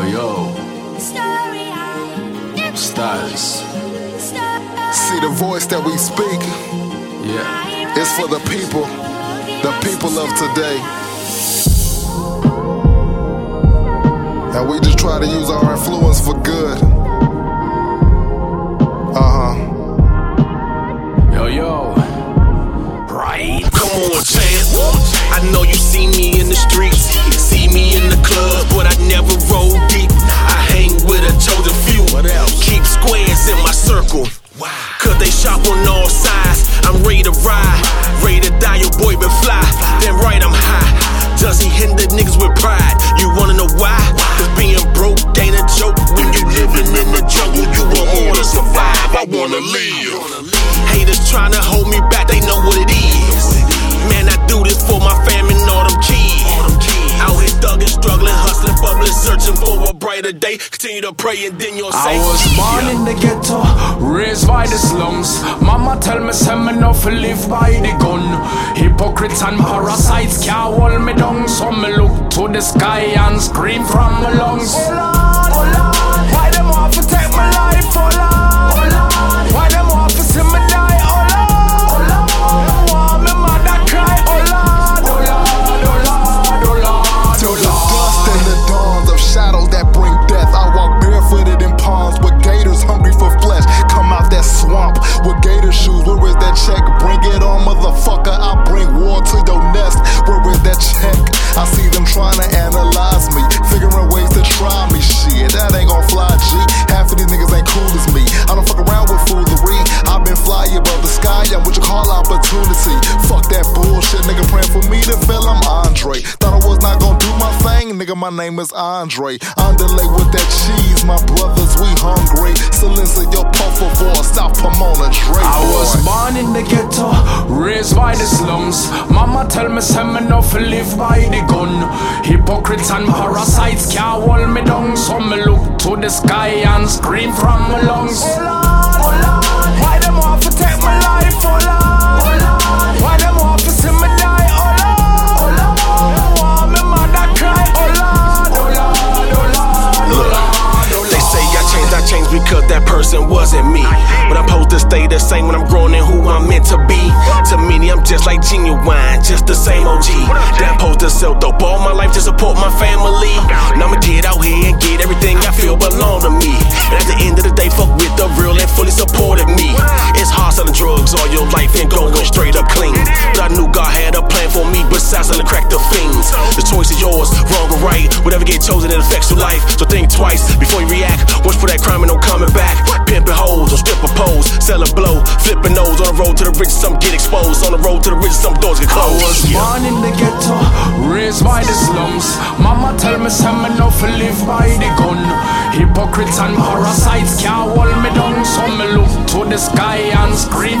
Yo, yo. Stars. See the voice that we speak Yeah. It's for the people, the people of today. And we just try to use our influence for good. Circle. Cause they shop on all sides. I'm ready to ride, ready to die. Your boy been fly. Then right, I'm high. Doesn't hinder niggas with pride. You wanna know why? Cause being broke ain't a joke. When you living in the jungle, you won't wanna survive. I wanna live. Haters trying to hold a day. Continue to pray and then you'll say, I was born in the ghetto, raised by the slums. Mama tell me, say me no fi live by the gun. Hypocrites and parasites can't hold me down, so me look to the sky and scream from my lungs. Nigga. My name is Andre. Underlay with that cheese, my brothers, we hungry. Silencer your por favor, stop Pomona Dre. I was born in the ghetto, raised by the slums. Mama tell me, say me no fi live by the gun. Hypocrites and parasites can't hold me down, so me look to the sky and scream from my lungs. Because that person wasn't me. But I'm supposed to stay the same when I'm growing in who I'm meant to be. To many, I'm just like genuine, just the same OG. That I'm supposed to sell dope all my life to support my family. Now I'ma get out here and get everything I feel belong to me. And at the end of the day, fuck with the real and fully supported me. It's hard selling drugs all your life and going straight up clean. But I knew God had a plan for me besides selling crack to fiends. The choice is yours, wrong or right. Whatever get chosen, it affects your life. So road to the rich, some get exposed. On the road to the rich, some doors get closed. I was born in the ghetto, raised by the slums. Mama tell me, say me no fi live by the gun. Hypocrites and parasites can't hold me down, so me look to the sky and scream